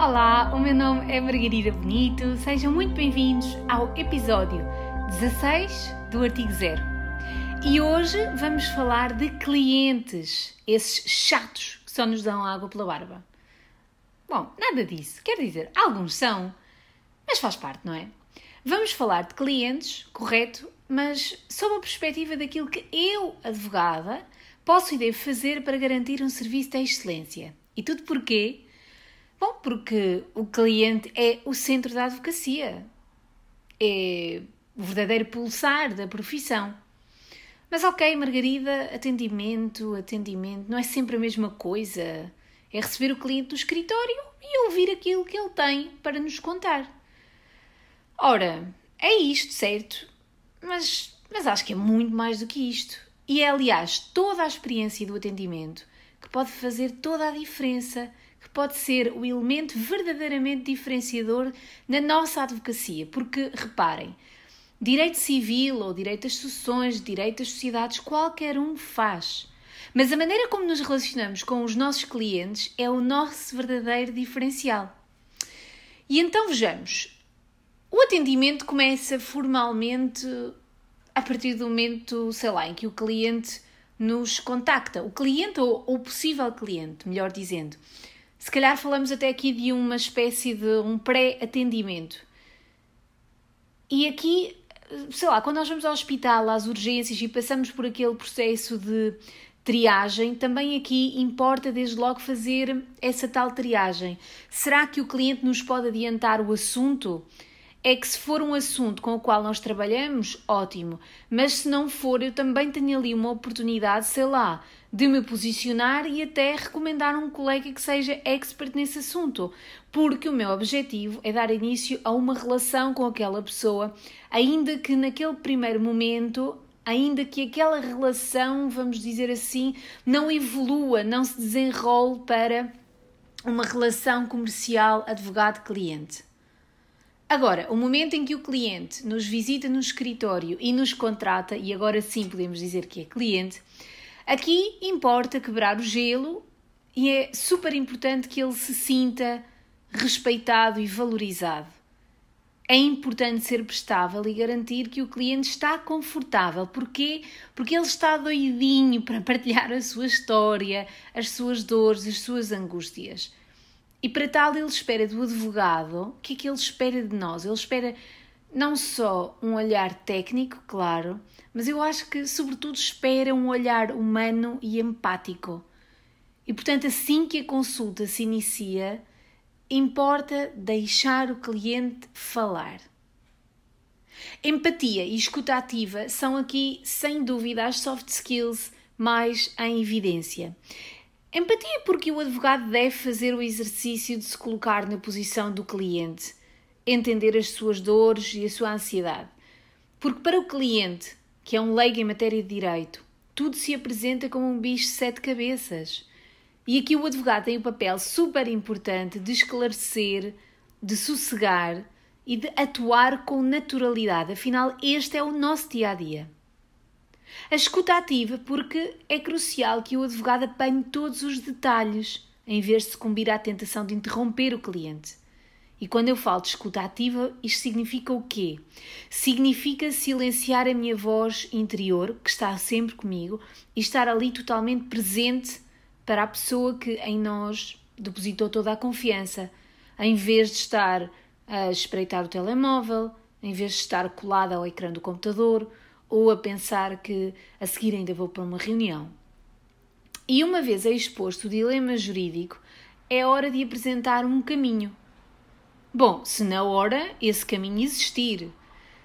Olá, o meu nome é Margarida Bonito, sejam muito bem-vindos ao episódio 16 do Artigo Zero. E hoje vamos falar de clientes, esses chatos que só nos dão água pela barba. Bom, nada disso, quer dizer, alguns são, mas faz parte, não é? Vamos falar de clientes, correto, mas sob a perspectiva daquilo que eu, advogada, posso e devo fazer para garantir um serviço de excelência. E tudo porquê? Bom, porque o cliente é o centro da advocacia. É o verdadeiro pulsar da profissão. Mas ok, Margarida, atendimento, atendimento, não é sempre a mesma coisa. É receber o cliente do escritório e ouvir aquilo que ele tem para nos contar. Ora, é isto, certo? Mas, mas acho que é muito mais do que isto. E é, aliás, toda a experiência do atendimento que pode fazer toda a diferença, que pode ser o elemento verdadeiramente diferenciador na nossa advocacia. Porque, reparem, direito civil ou direito às sucessões, direito às sociedades, qualquer um faz. Mas a maneira como nos relacionamos com os nossos clientes é o nosso verdadeiro diferencial. E então vejamos. O atendimento começa formalmente a partir do momento, sei lá, em que o cliente nos contacta. O cliente ou o possível cliente, melhor dizendo. Se calhar falamos até aqui de uma espécie de um pré-atendimento. E aqui, sei lá, quando nós vamos ao hospital, às urgências e passamos por aquele processo de triagem, também aqui importa desde logo fazer essa tal triagem. Será que o cliente nos pode adiantar o assunto? é que se for um assunto com o qual nós trabalhamos, ótimo, mas se não for, eu também tenho ali uma oportunidade, sei lá, de me posicionar e até recomendar um colega que seja expert nesse assunto, porque o meu objetivo é dar início a uma relação com aquela pessoa, ainda que naquele primeiro momento ainda que aquela relação, vamos dizer assim, não evolua, não se desenrole para uma relação comercial advogado-cliente. Agora, o momento em que o cliente nos visita no escritório e nos contrata, e agora sim podemos dizer que é cliente, aqui importa quebrar o gelo e é super importante que ele se sinta respeitado e valorizado. É importante ser prestável e garantir que o cliente está confortável. Porquê? Porque ele está doidinho para partilhar a sua história, as suas dores, as suas angústias. E para tal, ele espera do advogado, o que é que ele espera de nós? Ele espera não só um olhar técnico, claro, mas eu acho que, sobretudo, espera um olhar humano e empático. E, portanto, assim que a consulta se inicia, importa deixar o cliente falar. Empatia e escuta ativa são aqui, sem dúvida, as soft skills mais em evidência. Empatia porque o advogado deve fazer o exercício de se colocar na posição do cliente, entender as suas dores e a sua ansiedade. Porque para o cliente, que é um leigo em matéria de direito, tudo se apresenta como um bicho de sete cabeças. E aqui o advogado tem o um papel super importante de esclarecer, de sossegar e de atuar com naturalidade. Afinal, este é o nosso dia a dia. A escuta ativa, porque é crucial que o advogado apanhe todos os detalhes, em vez de sucumbir à tentação de interromper o cliente. E quando eu falo de escuta ativa, isto significa o quê? Significa silenciar a minha voz interior, que está sempre comigo, e estar ali totalmente presente para a pessoa que em nós depositou toda a confiança, em vez de estar a espreitar o telemóvel, em vez de estar colada ao ecrã do computador ou a pensar que a seguir ainda vou para uma reunião. E uma vez exposto o dilema jurídico, é hora de apresentar um caminho. Bom, se na hora esse caminho existir,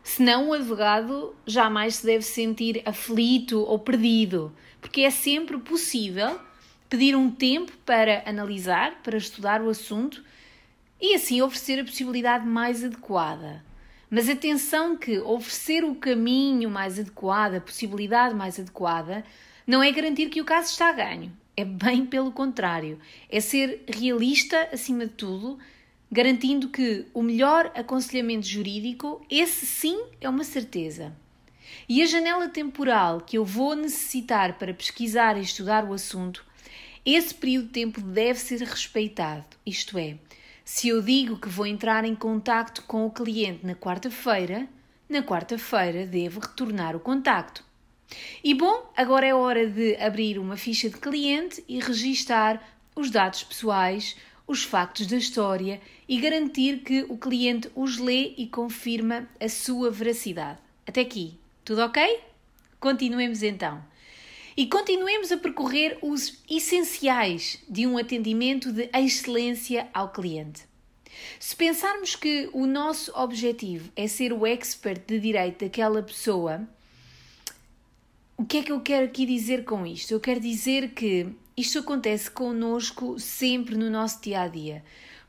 senão o advogado jamais se deve sentir aflito ou perdido, porque é sempre possível pedir um tempo para analisar, para estudar o assunto e assim oferecer a possibilidade mais adequada. Mas atenção que oferecer o caminho mais adequado, a possibilidade mais adequada, não é garantir que o caso está a ganho. É bem pelo contrário. É ser realista acima de tudo, garantindo que o melhor aconselhamento jurídico, esse sim é uma certeza. E a janela temporal que eu vou necessitar para pesquisar e estudar o assunto, esse período de tempo deve ser respeitado. Isto é, Se eu digo que vou entrar em contacto com o cliente na quarta-feira, na quarta-feira devo retornar o contacto. E bom, agora é hora de abrir uma ficha de cliente e registar os dados pessoais, os factos da história e garantir que o cliente os lê e confirma a sua veracidade. Até aqui, tudo ok? Continuemos então. E continuemos a percorrer os essenciais de um atendimento de excelência ao cliente. Se pensarmos que o nosso objetivo é ser o expert de direito daquela pessoa, o que é que eu quero aqui dizer com isto? Eu quero dizer que isto acontece connosco sempre no nosso dia a dia.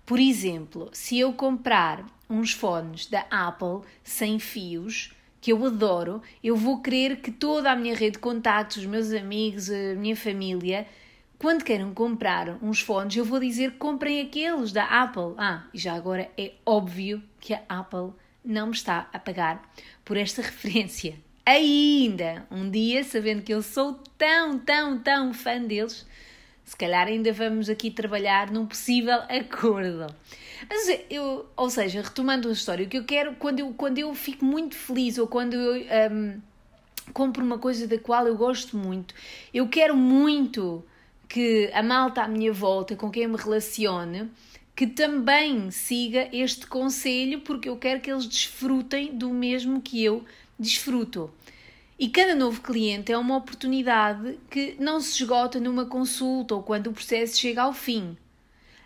Por exemplo, se eu comprar uns fones da Apple sem fios, que eu adoro, eu vou querer que toda a minha rede de contactos, os meus amigos, a minha família, quando queiram comprar uns fones, eu vou dizer comprem aqueles da Apple. Ah, e já agora é óbvio que a Apple não me está a pagar por esta referência. Ainda um dia, sabendo que eu sou tão, tão, tão fã deles, se calhar ainda vamos aqui trabalhar num possível acordo. Mas eu, ou seja, retomando a história, o que eu quero, quando eu, quando eu fico muito feliz ou quando eu um, compro uma coisa da qual eu gosto muito, eu quero muito que a malta à minha volta, com quem eu me relacione, que também siga este conselho, porque eu quero que eles desfrutem do mesmo que eu desfruto. E cada novo cliente é uma oportunidade que não se esgota numa consulta ou quando o processo chega ao fim.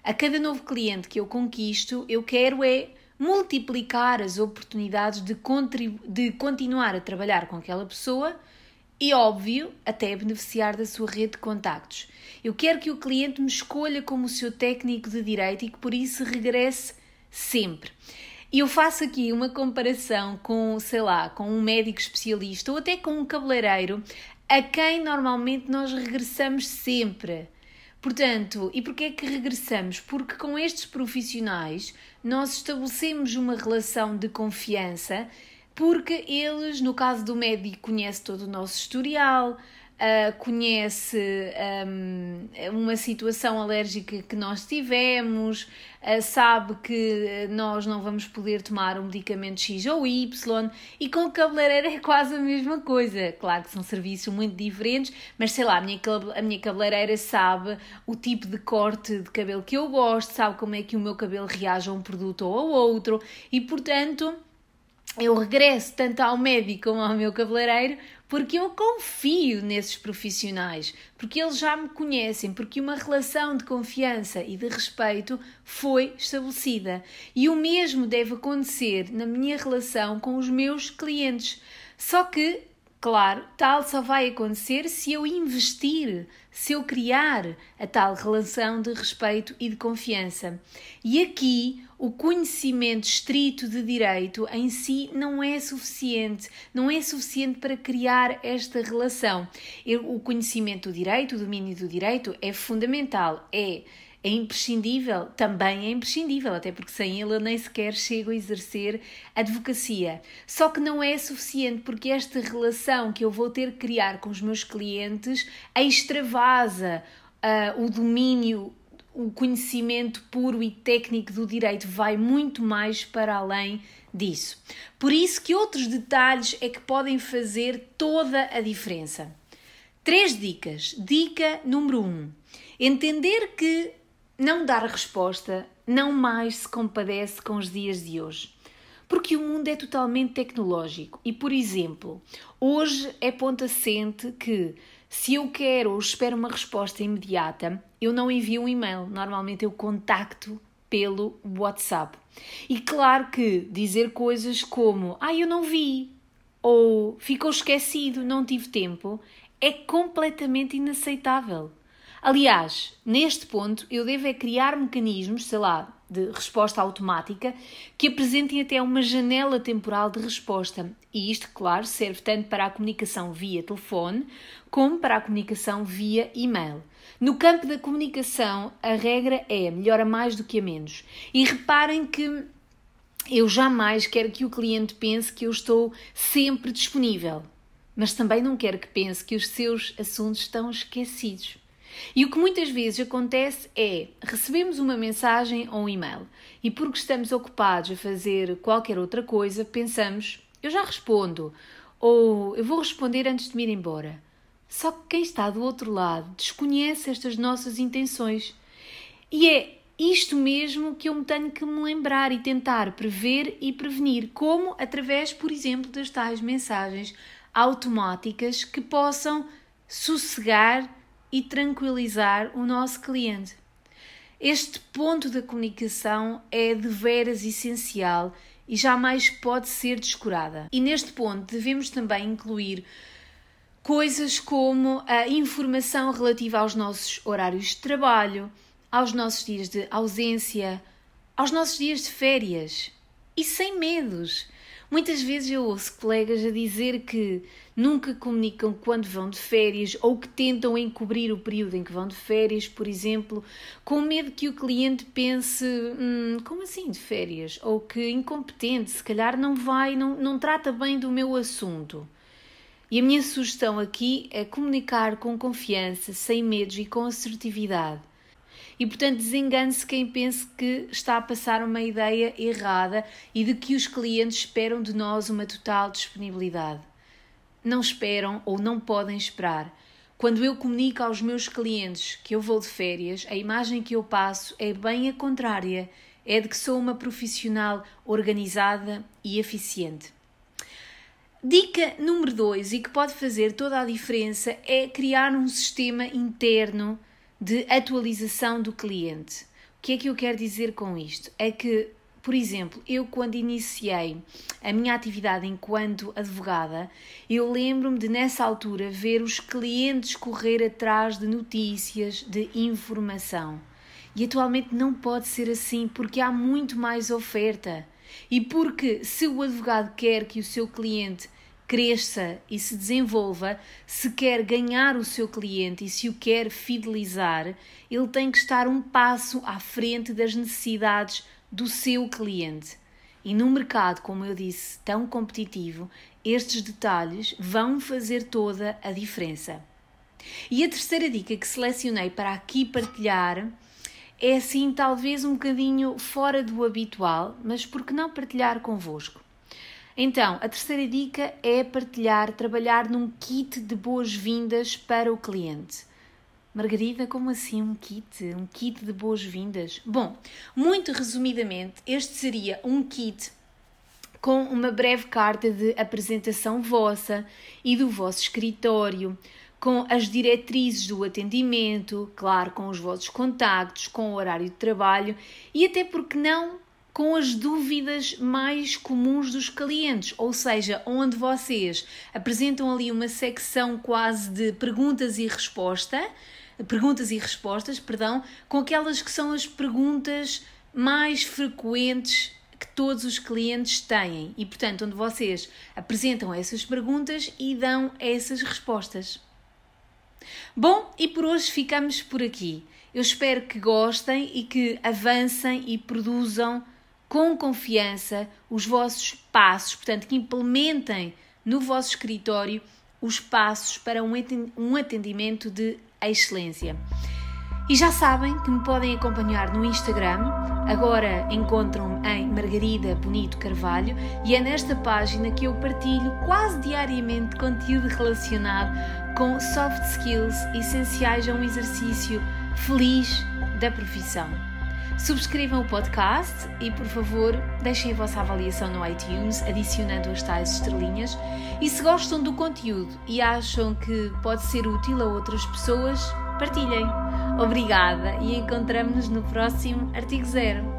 A cada novo cliente que eu conquisto, eu quero é multiplicar as oportunidades de, de continuar a trabalhar com aquela pessoa e, óbvio, até beneficiar da sua rede de contactos. Eu quero que o cliente me escolha como o seu técnico de direito e que por isso regresse sempre. E eu faço aqui uma comparação com, sei lá, com um médico especialista ou até com um cabeleireiro a quem normalmente nós regressamos sempre. Portanto, e porquê é que regressamos? Porque com estes profissionais nós estabelecemos uma relação de confiança, porque eles, no caso do médico, conhecem todo o nosso historial, uh, conhece um, uma situação alérgica que nós tivemos, uh, sabe que nós não vamos poder tomar um medicamento X ou Y, e com o cabeleireiro é quase a mesma coisa. Claro que são serviços muito diferentes, mas sei lá, a minha, a minha cabeleireira sabe o tipo de corte de cabelo que eu gosto, sabe como é que o meu cabelo reage a um produto ou ao outro, e portanto eu regresso tanto ao médico como ao meu cabeleireiro porque eu confio nesses profissionais, porque eles já me conhecem, porque uma relação de confiança e de respeito foi estabelecida. E o mesmo deve acontecer na minha relação com os meus clientes. Só que Claro, tal só vai acontecer se eu investir, se eu criar a tal relação de respeito e de confiança. E aqui o conhecimento estrito de direito em si não é suficiente, não é suficiente para criar esta relação. O conhecimento do direito, o domínio do direito é fundamental, é é imprescindível, também é imprescindível, até porque sem ele eu nem sequer chego a exercer advocacia. Só que não é suficiente porque esta relação que eu vou ter que criar com os meus clientes extravasa uh, o domínio, o conhecimento puro e técnico do direito, vai muito mais para além disso. Por isso que outros detalhes é que podem fazer toda a diferença. Três dicas. Dica número um: entender que não dar resposta não mais se compadece com os dias de hoje. Porque o mundo é totalmente tecnológico e, por exemplo, hoje é ponto assente que se eu quero ou espero uma resposta imediata, eu não envio um e-mail. Normalmente eu contacto pelo WhatsApp. E claro que dizer coisas como ah, eu não vi ou ficou esquecido, não tive tempo, é completamente inaceitável. Aliás, neste ponto, eu devo é criar mecanismos, sei lá, de resposta automática que apresentem até uma janela temporal de resposta. E isto, claro, serve tanto para a comunicação via telefone como para a comunicação via e-mail. No campo da comunicação, a regra é melhor a mais do que a menos. E reparem que eu jamais quero que o cliente pense que eu estou sempre disponível, mas também não quero que pense que os seus assuntos estão esquecidos. E o que muitas vezes acontece é recebemos uma mensagem ou um e-mail e porque estamos ocupados a fazer qualquer outra coisa, pensamos eu já respondo ou eu vou responder antes de me ir embora. Só que quem está do outro lado desconhece estas nossas intenções. E é isto mesmo que eu me tenho que me lembrar e tentar prever e prevenir, como através, por exemplo, das tais mensagens automáticas que possam sossegar e tranquilizar o nosso cliente. Este ponto da comunicação é de veras essencial e jamais pode ser descurada. E neste ponto devemos também incluir coisas como a informação relativa aos nossos horários de trabalho, aos nossos dias de ausência, aos nossos dias de férias e sem medos. Muitas vezes eu ouço colegas a dizer que nunca comunicam quando vão de férias ou que tentam encobrir o período em que vão de férias, por exemplo, com medo que o cliente pense: hum, como assim de férias? Ou que incompetente, se calhar não vai, não, não trata bem do meu assunto. E a minha sugestão aqui é comunicar com confiança, sem medos e com assertividade. E portanto, desengane-se quem pense que está a passar uma ideia errada e de que os clientes esperam de nós uma total disponibilidade. Não esperam ou não podem esperar. Quando eu comunico aos meus clientes que eu vou de férias, a imagem que eu passo é bem a contrária. É de que sou uma profissional organizada e eficiente. Dica número 2 e que pode fazer toda a diferença é criar um sistema interno de atualização do cliente. O que é que eu quero dizer com isto? É que, por exemplo, eu quando iniciei a minha atividade enquanto advogada, eu lembro-me de nessa altura ver os clientes correr atrás de notícias, de informação. E atualmente não pode ser assim porque há muito mais oferta. E porque se o advogado quer que o seu cliente cresça e se desenvolva, se quer ganhar o seu cliente e se o quer fidelizar, ele tem que estar um passo à frente das necessidades do seu cliente. E num mercado, como eu disse, tão competitivo, estes detalhes vão fazer toda a diferença. E a terceira dica que selecionei para aqui partilhar é assim, talvez um bocadinho fora do habitual, mas por que não partilhar convosco? Então, a terceira dica é partilhar, trabalhar num kit de boas-vindas para o cliente. Margarida, como assim um kit? Um kit de boas-vindas? Bom, muito resumidamente, este seria um kit com uma breve carta de apresentação vossa e do vosso escritório, com as diretrizes do atendimento, claro, com os vossos contactos, com o horário de trabalho e até porque não com as dúvidas mais comuns dos clientes, ou seja, onde vocês apresentam ali uma secção quase de perguntas e resposta, perguntas e respostas, perdão, com aquelas que são as perguntas mais frequentes que todos os clientes têm e, portanto, onde vocês apresentam essas perguntas e dão essas respostas. Bom, e por hoje ficamos por aqui. Eu espero que gostem e que avancem e produzam com confiança os vossos passos, portanto, que implementem no vosso escritório os passos para um atendimento de excelência. E já sabem que me podem acompanhar no Instagram. Agora encontram-me em Margarida Bonito Carvalho e é nesta página que eu partilho quase diariamente conteúdo relacionado com soft skills essenciais a um exercício feliz da profissão. Subscrevam o podcast e, por favor, deixem a vossa avaliação no iTunes, adicionando as tais estrelinhas. E se gostam do conteúdo e acham que pode ser útil a outras pessoas, partilhem. Obrigada e encontramos-nos no próximo Artigo Zero.